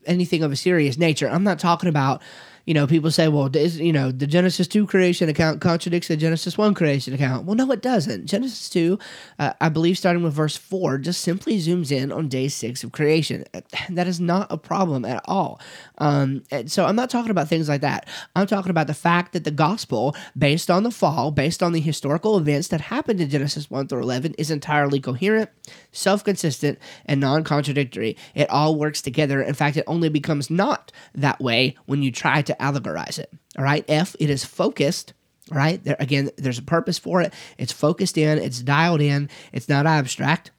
anything of a serious nature. I'm not talking about you know, people say, well, is, you know, the Genesis 2 creation account contradicts the Genesis 1 creation account. Well, no, it doesn't. Genesis 2, uh, I believe, starting with verse 4, just simply zooms in on day six of creation. *clears throat* That is not a problem at all. Um, so I'm not talking about things like that. I'm talking about the fact that the gospel, based on the fall, based on the historical events that happened in Genesis 1 through 11, is entirely coherent, self consistent, and non contradictory. It all works together. In fact, it only becomes not that way when you try to allegorize it. All right. F, it is focused. All right. There again, there's a purpose for it. It's focused in, it's dialed in, it's not abstract.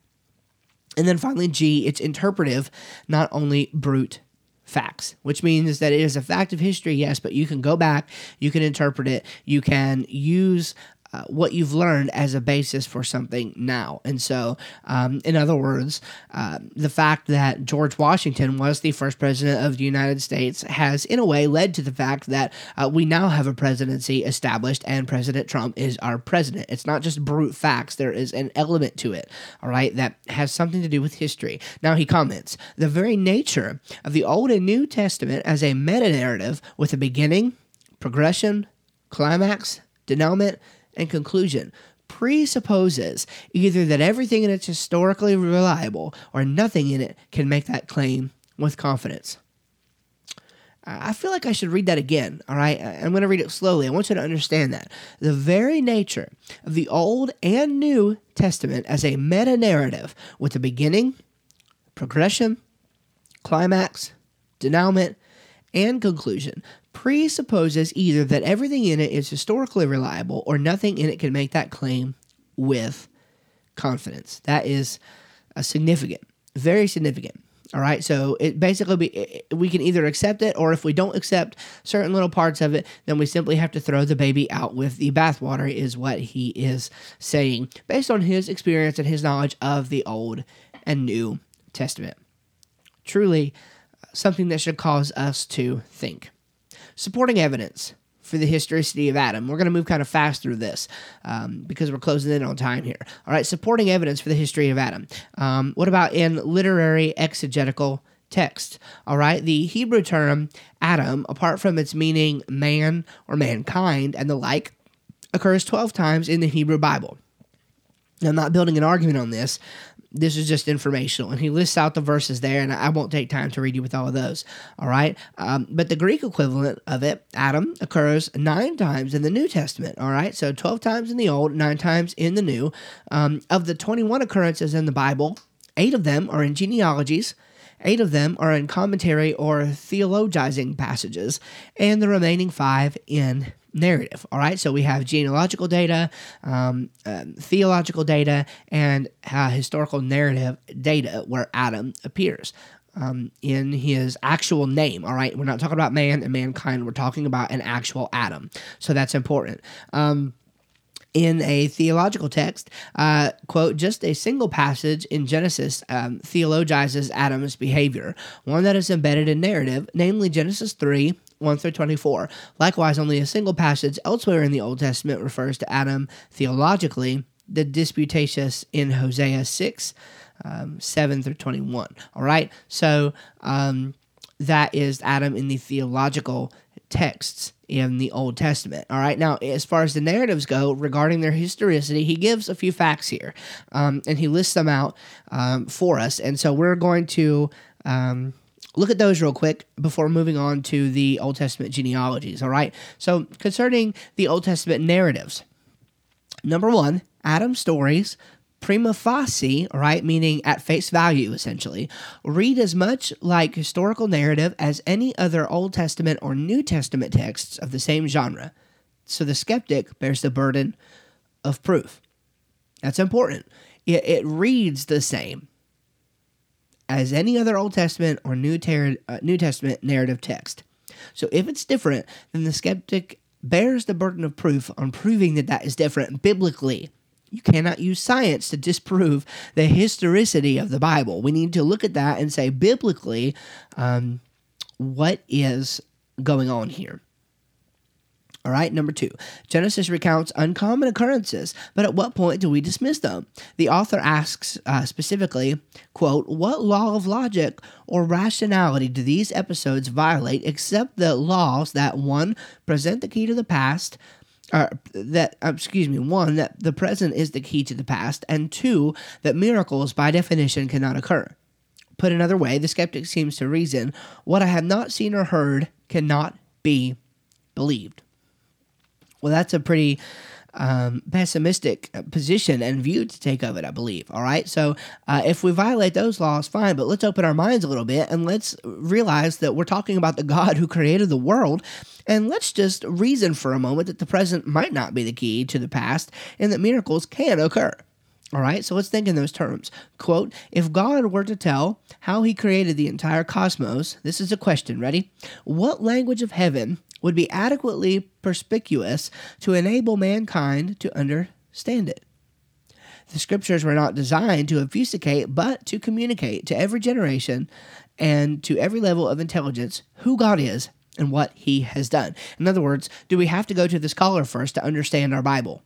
And then finally, G, it's interpretive, not only brute facts, which means that it is a fact of history, yes, but you can go back, you can interpret it, you can use uh, what you've learned as a basis for something now. And so, um, in other words, uh, the fact that George Washington was the first president of the United States has, in a way, led to the fact that uh, we now have a presidency established and President Trump is our president. It's not just brute facts, there is an element to it, all right, that has something to do with history. Now, he comments the very nature of the Old and New Testament as a meta narrative with a beginning, progression, climax, denouement, and conclusion presupposes either that everything in it is historically reliable or nothing in it can make that claim with confidence. I feel like I should read that again, all right? I'm going to read it slowly. I want you to understand that. The very nature of the Old and New Testament as a meta narrative with a beginning, progression, climax, denouement, and conclusion presupposes either that everything in it is historically reliable or nothing in it can make that claim with confidence. That is a significant, very significant. All right, so it basically be, we can either accept it, or if we don't accept certain little parts of it, then we simply have to throw the baby out with the bathwater. Is what he is saying based on his experience and his knowledge of the Old and New Testament. Truly, uh, something that should cause us to think. Supporting evidence for the historicity of Adam. We're going to move kind of fast through this um, because we're closing in on time here. All right, supporting evidence for the history of Adam. Um, what about in literary exegetical text? All right, the Hebrew term Adam, apart from its meaning man or mankind and the like, occurs 12 times in the Hebrew Bible. Now, I'm not building an argument on this this is just informational. And he lists out the verses there, and I won't take time to read you with all of those. All right. Um, but the Greek equivalent of it, Adam, occurs nine times in the New Testament. All right. So 12 times in the Old, nine times in the New. Um, of the 21 occurrences in the Bible, eight of them are in genealogies. Eight of them are in commentary or theologizing passages, and the remaining five in narrative. All right, so we have genealogical data, um, um, theological data, and uh, historical narrative data where Adam appears. Um, in his actual name. All right, we're not talking about man and mankind. We're talking about an actual Adam. So that's important. Um, in a theological text, uh, quote, just a single passage in Genesis um, theologizes Adam's behavior, one that is embedded in narrative, namely Genesis 3, 1 through 24. Likewise, only a single passage elsewhere in the Old Testament refers to Adam theologically, the Disputatious in Hosea 6, um, 7 through 21. All right, so um, that is Adam in the theological texts in the Old Testament. All right, now as far as the narratives go regarding their historicity, he gives a few facts here, um, and he lists them out um, for us. And so we're going to um, look at those real quick before moving on to the Old Testament genealogies. All right. So, concerning the Old Testament narratives, number one, Adam's stories, prima facie, right, meaning at face value, essentially, read as much like historical narrative as any other Old Testament or New Testament texts of the same genre. So the skeptic bears the burden of proof. That's important. It, it reads the same as any other Old Testament or New, Ter- uh, New Testament narrative text. So if it's different, then the skeptic bears the burden of proof on proving that that is different biblically. You cannot use science to disprove the historicity of the Bible. We need to look at that and say, biblically, um, what is going on here? All right, number two, Genesis recounts uncommon occurrences, but at what point do we dismiss them? The author asks uh, specifically, quote, what law of logic or rationality do these episodes violate except the laws that one, present the key to the past, or that uh, excuse me one that the present is the key to the past and two that miracles by definition cannot occur? Put another way the skeptic seems to reason what i have not seen or heard cannot be believed well, that's a pretty um, pessimistic position and view to take of it, I believe. All right. So uh, if we violate those laws, fine, but let's open our minds a little bit and let's realize that we're talking about the God who created the world. And let's just reason for a moment that the present might not be the key to the past and that miracles can occur. All right, so let's think in those terms. Quote If God were to tell how he created the entire cosmos, this is a question, ready? What language of heaven would be adequately perspicuous to enable mankind to understand it. The scriptures were not designed to obfuscate, but to communicate to every generation and to every level of intelligence who God is and what he has done. In other words, do we have to go to the scholar first to understand our Bible?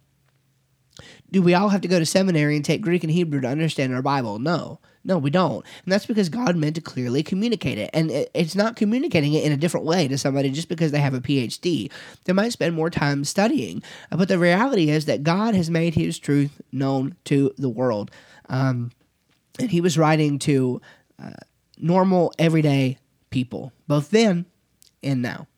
Do we all have to go to seminary and take Greek and Hebrew to understand our Bible? No. No, we don't. And that's because God meant to clearly communicate it. And it, it's not communicating it in a different way to somebody just because they have a PhD. They might spend more time studying. But the reality is that God has made his truth known to the world. Um, and he was writing to uh, normal, everyday people, both then and now.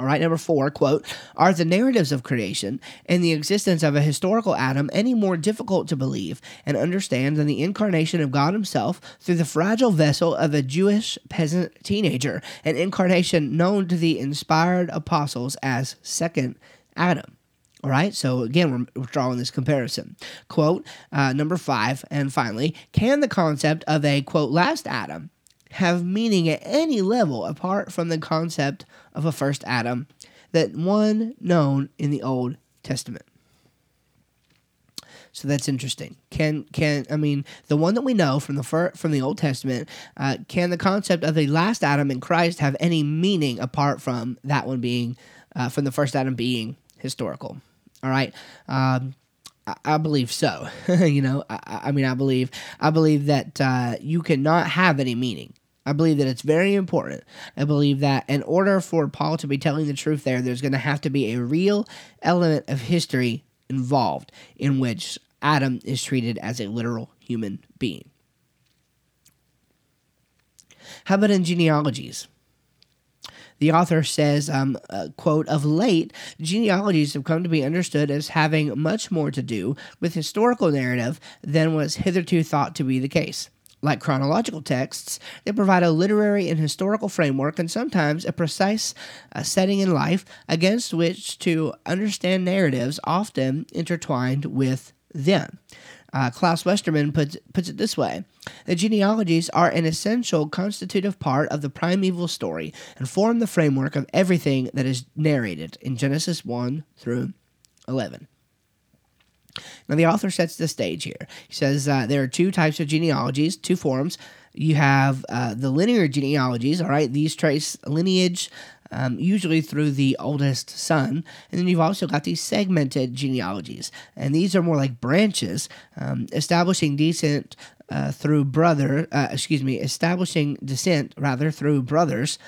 All right, number four, quote, are the narratives of creation and the existence of a historical Adam any more difficult to believe and understand than the incarnation of God Himself through the fragile vessel of a Jewish peasant teenager, an incarnation known to the inspired apostles as Second Adam? All right, so again, we're, we're drawing this comparison. Quote, uh, number five, and finally, can the concept of a, quote, last Adam have meaning at any level apart from the concept of a first Adam, that one known in the Old Testament. So that's interesting. Can can I mean the one that we know from the fir- from the Old Testament? Uh, can the concept of the last Adam in Christ have any meaning apart from that one being uh, from the first Adam being historical? All right. Um, I, I believe so. *laughs* you know, I, I, mean, I believe I believe that uh, you cannot have any meaning. I believe that it's very important. I believe that in order for Paul to be telling the truth there, there's going to have to be a real element of history involved in which Adam is treated as a literal human being. How about in genealogies? The author says, um, uh, quote, of late, genealogies have come to be understood as having much more to do with historical narrative than was hitherto thought to be the case. Like chronological texts, they provide a literary and historical framework and sometimes a precise uh, setting in life against which to understand narratives often intertwined with them. Uh, Klaus Westermann puts, puts it this way The genealogies are an essential constitutive part of the primeval story and form the framework of everything that is narrated in Genesis 1 through 11. Now, the author sets the stage here. He says uh, there are two types of genealogies, two forms. You have uh, the linear genealogies, all right, these trace lineage um, usually through the oldest son. And then you've also got these segmented genealogies, and these are more like branches, um, establishing descent uh, through brother, uh, excuse me, establishing descent rather through brothers,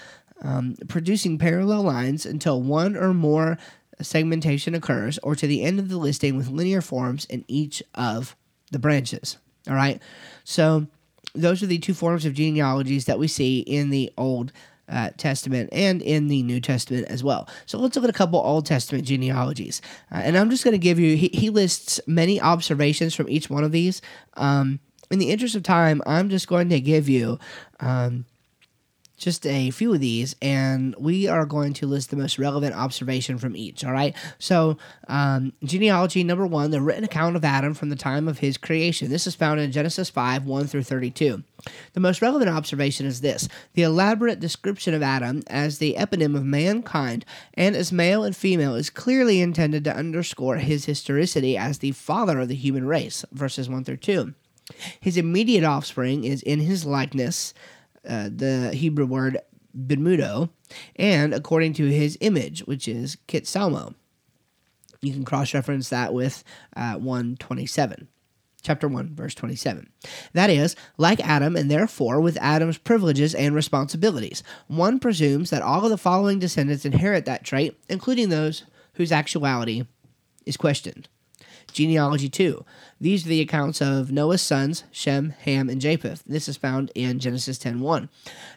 um, producing parallel lines until one or more segmentation occurs, or to the end of the listing with linear forms in each of the branches. All right, so those are the two forms of genealogies that we see in the Old uh, Testament and in the New Testament as well. So let's look at a couple Old Testament genealogies. Uh, and I'm just going to give you, he, he, lists many observations from each one of these. Um, in the interest of time, I'm just going to give you um, just a few of these, and we are going to list the most relevant observation from each. All right. So, um, genealogy number one, the written account of Adam from the time of his creation. This is found in Genesis 5 1 through 32. The most relevant observation is this the elaborate description of Adam as the eponym of mankind and as male and female is clearly intended to underscore his historicity as the father of the human race, verses 1 through 2. His immediate offspring is in his likeness uh, the Hebrew word bidmudo, and according to his image, which is kitsalmo. You can cross reference that with uh, 127 chapter 1 verse 27 that is like adam and therefore with adam's privileges and responsibilities one presumes that all of the following descendants inherit that trait including those whose actuality is questioned Genealogy 2. These are the accounts of Noah's sons, Shem, Ham, and Japheth. This is found in Genesis 10:1.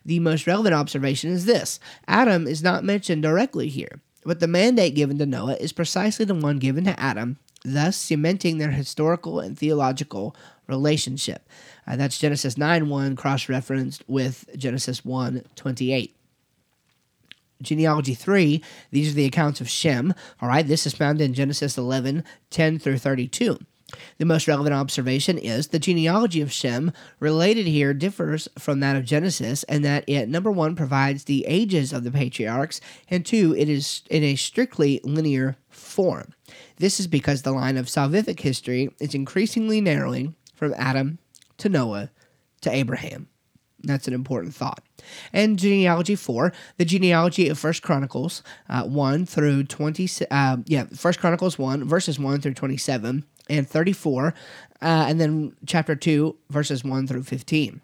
The most relevant observation is this. Adam is not mentioned directly here, but the mandate given to Noah is precisely the one given to Adam, thus cementing their historical and theological relationship. Uh, that's Genesis 9:1 cross-referenced with Genesis 1:28 genealogy 3 these are the accounts of shem all right this is found in genesis 11 10 through 32 the most relevant observation is the genealogy of Shem related here differs from that of Genesis, and that it, number one, provides the ages of the patriarchs, and two, it is in a strictly linear form. This is because the line of salvific history is increasingly narrowing from Adam to Noah to Abraham. That's an important thought. And genealogy four, the genealogy of First Chronicles uh, one through twenty. Uh, yeah, First Chronicles one verses one through twenty seven and thirty four, uh, and then chapter two verses one through fifteen.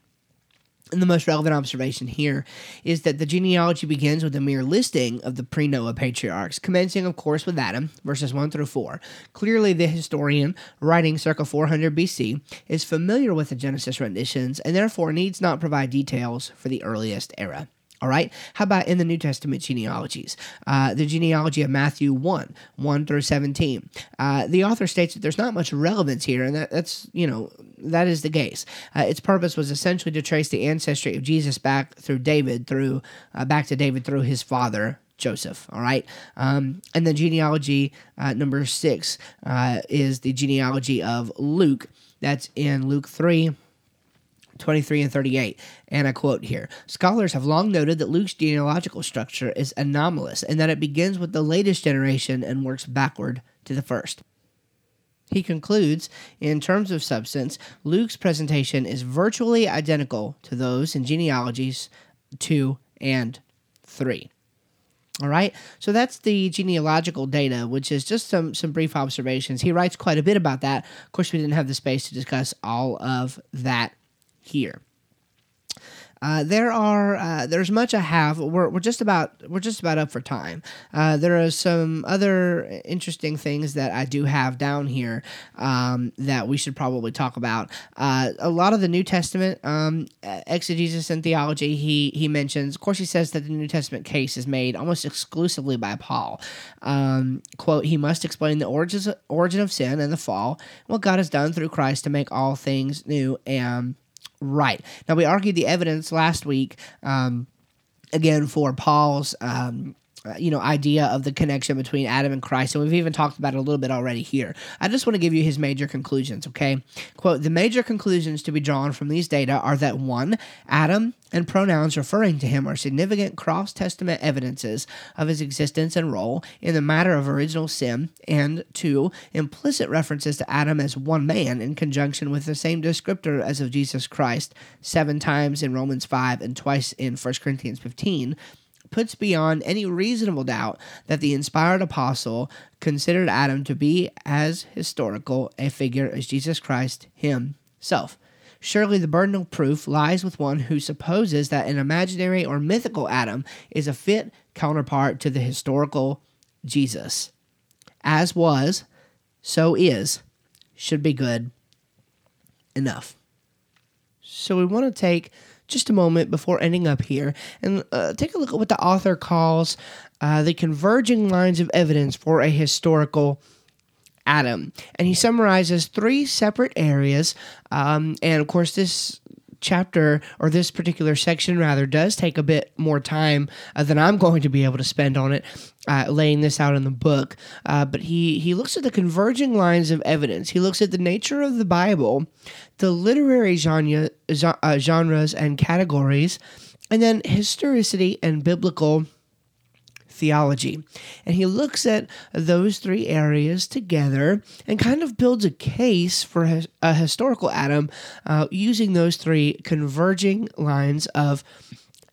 And the most relevant observation here is that the genealogy begins with a mere listing of the pre Noah patriarchs, commencing, of course, with Adam, verses 1 through 4. Clearly, the historian, writing circa 400 BC, is familiar with the Genesis renditions and therefore needs not provide details for the earliest era. All right. How about in the New Testament genealogies? Uh, the genealogy of Matthew 1, 1 through 17. Uh, the author states that there's not much relevance here, and that, that's, you know, that is the case. Uh, its purpose was essentially to trace the ancestry of Jesus back through David, through uh, back to David through his father, Joseph. All right. Um, and then genealogy uh, number six uh, is the genealogy of Luke. That's in Luke 3, 23 and 38. And I quote here Scholars have long noted that Luke's genealogical structure is anomalous and that it begins with the latest generation and works backward to the first. He concludes, in terms of substance, Luke's presentation is virtually identical to those in genealogies 2 and 3. All right, so that's the genealogical data, which is just some some brief observations. He writes quite a bit about that. Of course, we didn't have the space to discuss all of that here. Uh, there are uh, there's much I have. We're, we're just about we're just about up for time. Uh, there are some other interesting things that I do have down here um, that we should probably talk about. Uh, a lot of the New Testament um, exegesis and theology he he mentions. Of course, he says that the New Testament case is made almost exclusively by Paul. Um, quote: He must explain the origins origin of sin and the fall, what God has done through Christ to make all things new and right. Now, we argued the evidence last week, um, again, for Paul's. Um, uh, you know, idea of the connection between Adam and Christ, and we've even talked about it a little bit already here. I just want to give you his major conclusions, okay? Quote The major conclusions to be drawn from these data are that one, Adam and pronouns referring to him are significant cross testament evidences of his existence and role in the matter of original sin, and two, implicit references to Adam as one man in conjunction with the same descriptor as of Jesus Christ, seven times in Romans 5 and twice in 1 Corinthians 15 puts beyond any reasonable doubt that the inspired apostle considered Adam to be as historical a figure as Jesus Christ himself. Surely the burden of proof lies with one who supposes that an imaginary or mythical Adam is a fit counterpart to the historical Jesus. As was, so is, should be good enough. So we want to take just a moment before ending up here and uh, take a look at what the author calls uh, the converging lines of evidence for a historical Adam. And he summarizes three separate areas. Um, and of course, this chapter or this particular section rather does take a bit more time uh, than I'm going to be able to spend on it uh, laying this out in the book. Uh, but he he looks at the converging lines of evidence. He looks at the nature of the Bible the literary genre, uh, genres and categories and then historicity and biblical theology. And he looks at those three areas together and kind of builds a case for a historical Adam uh, using those three converging lines of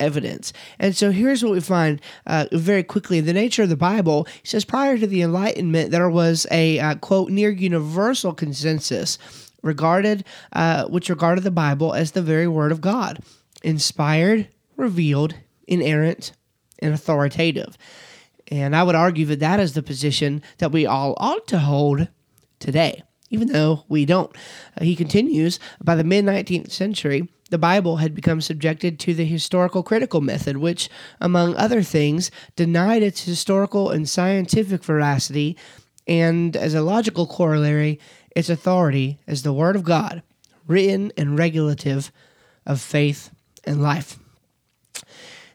evidence. And so here's what we find uh, very quickly the nature of the Bible. He says prior to the Enlightenment, there was a uh, quote near universal consensus regarded, uh, which regarded the Bible as the very Word of God, inspired, revealed, inerrant, and authoritative. And I would argue that that is the position that we all ought to hold today, even though we don't. Uh, he continues by the mid 19th century, the Bible had become subjected to the historical critical method, which, among other things, denied its historical and scientific veracity, and as a logical corollary, its authority as the Word of God, written and regulative of faith and life.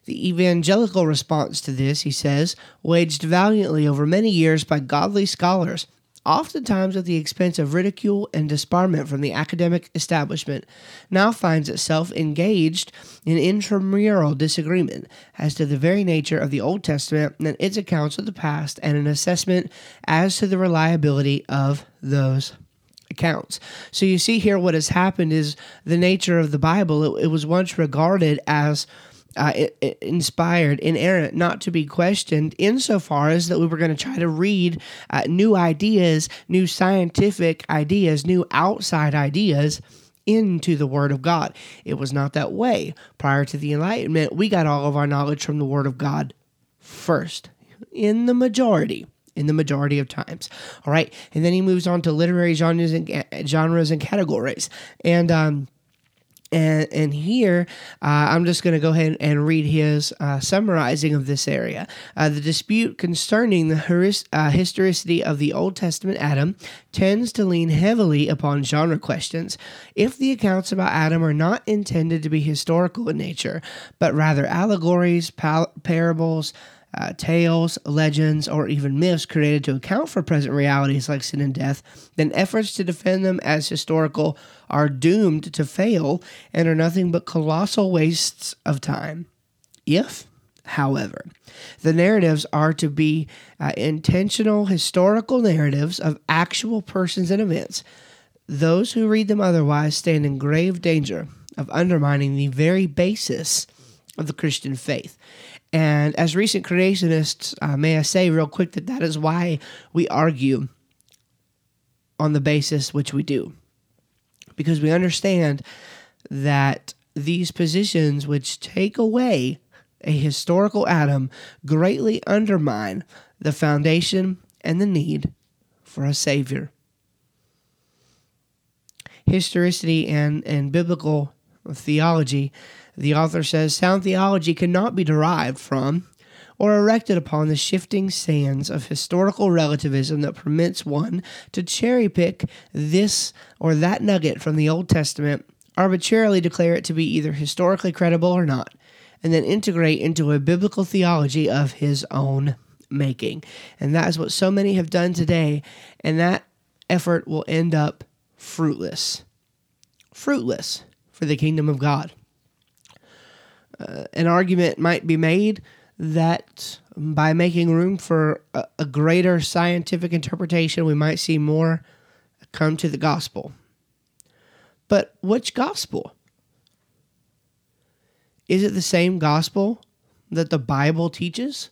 The evangelical response to this, he says, waged valiantly over many years by godly scholars, oftentimes at the expense of ridicule and disbarment from the academic establishment, now finds itself engaged in intramural disagreement as to the very nature of the Old Testament and its accounts of the past, and an assessment as to the reliability of those accounts. So you see here what has happened is the nature of the Bible. It, it was once regarded as uh, inspired, inerrant, not to be questioned, insofar as that we were going to try to read uh, new ideas, new scientific ideas, new outside ideas into the Word of God. It was not that way. Prior to the Enlightenment, we got all of our knowledge from the Word of God first, in the majority. In the majority of times, all right, and then he moves on to literary genres and genres and categories, and um, and, and here, uh, I'm just going to go ahead and read his uh, summarizing of this area. Uh, the dispute concerning the uh, historicity of the Old Testament Adam tends to lean heavily upon genre questions. If the accounts about Adam are not intended to be historical in nature, but rather allegories, pal- parables, uh, tales, legends, or even myths created to account for present realities like sin and death, then efforts to defend them as historical are doomed to fail and are nothing but colossal wastes of time. If, However, the narratives are to be uh, intentional historical narratives of actual persons and events. Those who read them otherwise stand in grave danger of undermining the very basis of the Christian faith. And as recent creationists, uh, may I say real quick that that is why we argue on the basis which we do. Because we understand that these positions which take away a historical Adam greatly undermine the foundation and the need for a Savior. Historicity and, and biblical theology, the author says sound theology cannot be derived from or erected upon the shifting sands of historical relativism that permits one to cherry pick this or that nugget from the Old Testament, arbitrarily declare it to be either historically credible or not, and then integrate into a biblical theology of his own making. And that is what so many have done today, and that effort will end up fruitless. Fruitless for the kingdom of God. Uh, an argument might be made that by making room for a, a greater scientific interpretation, we might see more come to the gospel. But which gospel? Is it the same gospel that the Bible teaches?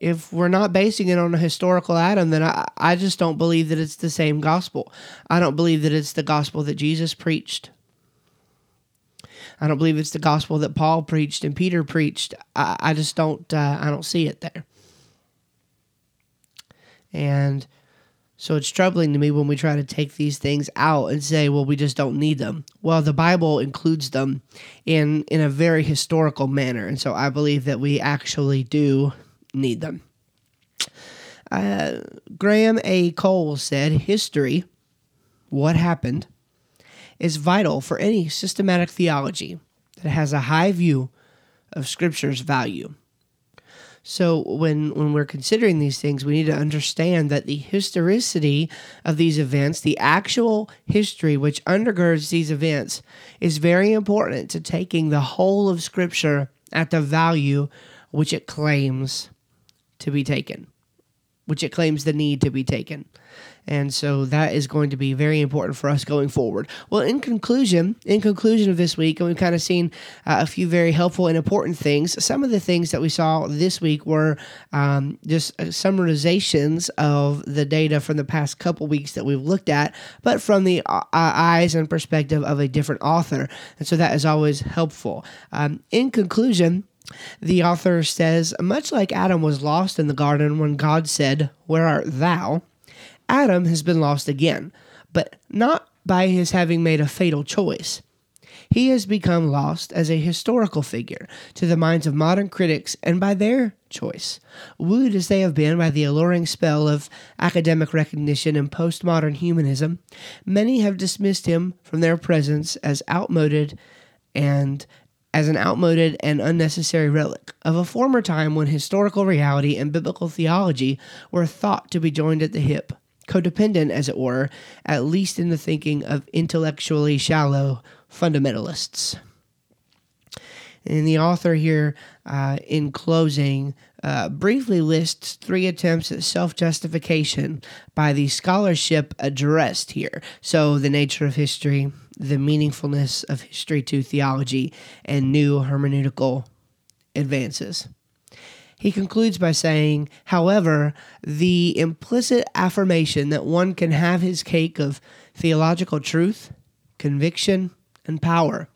If we're not basing it on a historical Adam, then I, I just don't believe that it's the same gospel. I don't believe that it's the gospel that Jesus preached. I don't believe it's the gospel that Paul preached and Peter preached. I, I just don't uh, I don't see it there. And so it's troubling to me when we try to take these things out and say, well, we just don't need them. Well, the Bible includes them in in a very historical manner, and so I believe that we actually do need them. Uh, Graham A. Cole said, "History, what happened, is vital for any systematic theology that has a high view of Scripture's value." So when when we're considering these things, we need to understand that the historicity of these events, the actual history which undergirds these events, is very important to taking the whole of Scripture at the value which it claims to be taken, which it claims the need to be taken. And so that is going to be very important for us going forward. Well, in conclusion, in conclusion of this week, and we've kind of seen uh, a few very helpful and important things. Some of the things that we saw this week were um, just uh, summarizations of the data from the past couple weeks that we've looked at, but from the uh, eyes and perspective of a different author. And so that is always helpful. Um, in conclusion, the author says, much like Adam was lost in the garden when God said, Where art thou? Adam has been lost again, but not by his having made a fatal choice. He has become lost as a historical figure to the minds of modern critics and by their choice. Wooed as they have been by the alluring spell of academic recognition and postmodern humanism, many have dismissed him from their presence as outmoded and as an outmoded and unnecessary relic of a former time when historical reality and biblical theology were thought to be joined at the hip codependent, as it were, at least in the thinking of intellectually shallow fundamentalists. And the author here, uh, in closing, uh, briefly lists three attempts at self justification by the scholarship addressed here. So, the nature of history, the meaningfulness of history to theology, and new hermeneutical advances. He concludes by saying, however, the implicit affirmation that one can have his cake of theological truth, conviction, and power,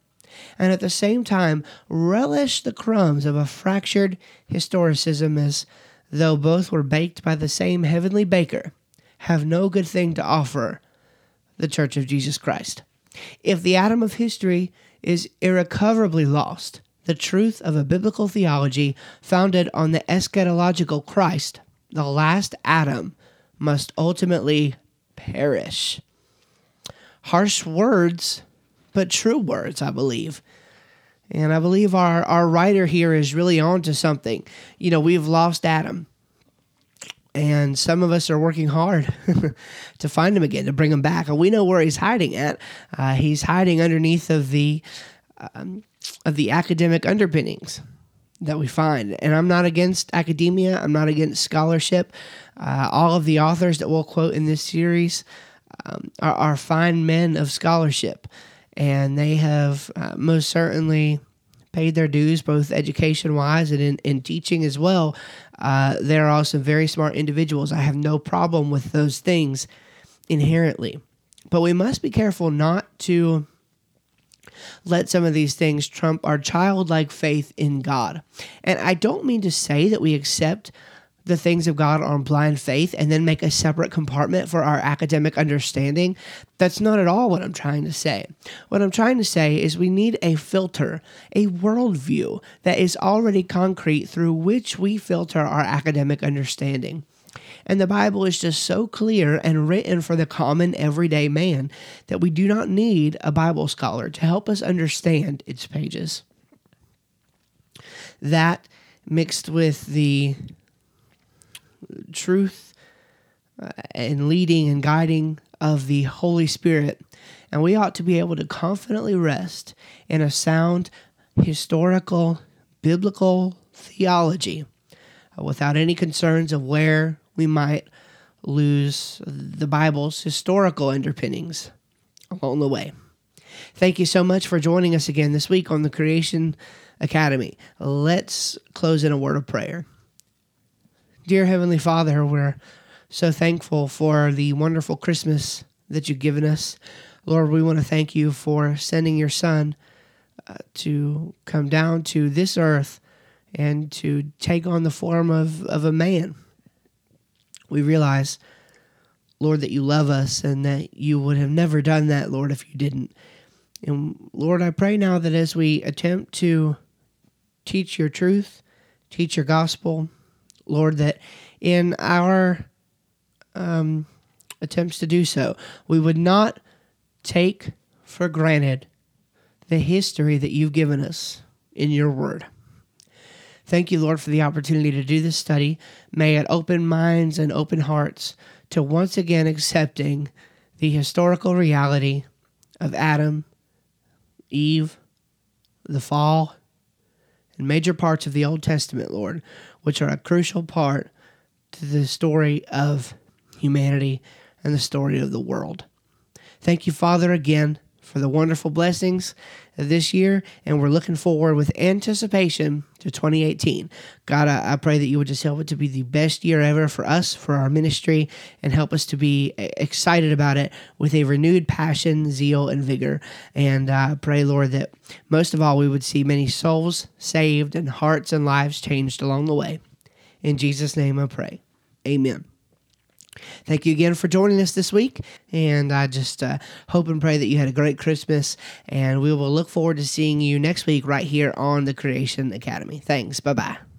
and at the same time relish the crumbs of a fractured historicism as though both were baked by the same heavenly baker, have no good thing to offer the Church of Jesus Christ. If the Adam of history is irrecoverably lost, the truth of a biblical theology founded on the eschatological Christ, the last Adam, must ultimately perish. Harsh words, but true words, I believe. And I believe our, our writer here is really on to something. You know, we've lost Adam. And some of us are working hard *laughs* to find him again, to bring him back. And we know where he's hiding at. Uh, he's hiding underneath of the um, of the academic underpinnings that we find. And I'm not against academia, I'm not against scholarship. Uh, all of the authors that we'll quote in this series um, are, are, fine men of scholarship, and they have uh, most certainly paid their dues, both education wise and in, in teaching as well. Uh, there are also very smart individuals. I have no problem with those things inherently. But we must be careful not to let some of these things trump our childlike faith in God. And I don't mean to say that we accept the things of God on blind faith and then make a separate compartment for our academic understanding. That's not at all what I'm trying to say. What I'm trying to say is we need a filter, a worldview that is already concrete through which we filter our academic understanding. And the Bible is just so clear and written for the common everyday man that we do not need a Bible scholar to help us understand its pages. That mixed with the truth uh, and leading and guiding of the Holy Spirit. And we ought to be able to confidently rest in a sound historical, biblical theology uh, without any concerns of where we might lose the Bible's historical underpinnings along the way. Thank you so much for joining us again this week on the Creation Academy. Let's close in a word of prayer. Dear Heavenly Father, we're so thankful for the wonderful Christmas that you've given us. Lord, we want to thank you for sending your Son uh, to come down to this earth and to take on the form of, of a man. We realize, Lord, that you love us and that you would have never done that, Lord, if you didn't. And Lord, I pray now that as we attempt to teach your truth, teach your gospel, Lord, that in our um, attempts to do so, we would not take for granted the history that you've given us in your word. Thank you, Lord, for the opportunity to do this study. May it open minds and open hearts to once again accepting the historical reality of Adam, Eve, the fall, and major parts of the Old Testament, Lord, which are a crucial part to the story of humanity and the story of the world. Thank you, Father, again for the wonderful blessings this year, and we're looking forward with anticipation to 2018. God, I, I, pray that you would just help it to be the best year ever for us, for our ministry, and help us to be excited about it with a renewed passion, zeal, and vigor. And I uh, pray, Lord, that most of all, we would see many souls saved and hearts and lives changed along the way. In Jesus' name I pray. Amen. Thank you again for joining us this week. And I just uh, hope and pray that you had a great Christmas. And we will look forward to seeing you next week right here on the Creation Academy. Thanks. Bye bye.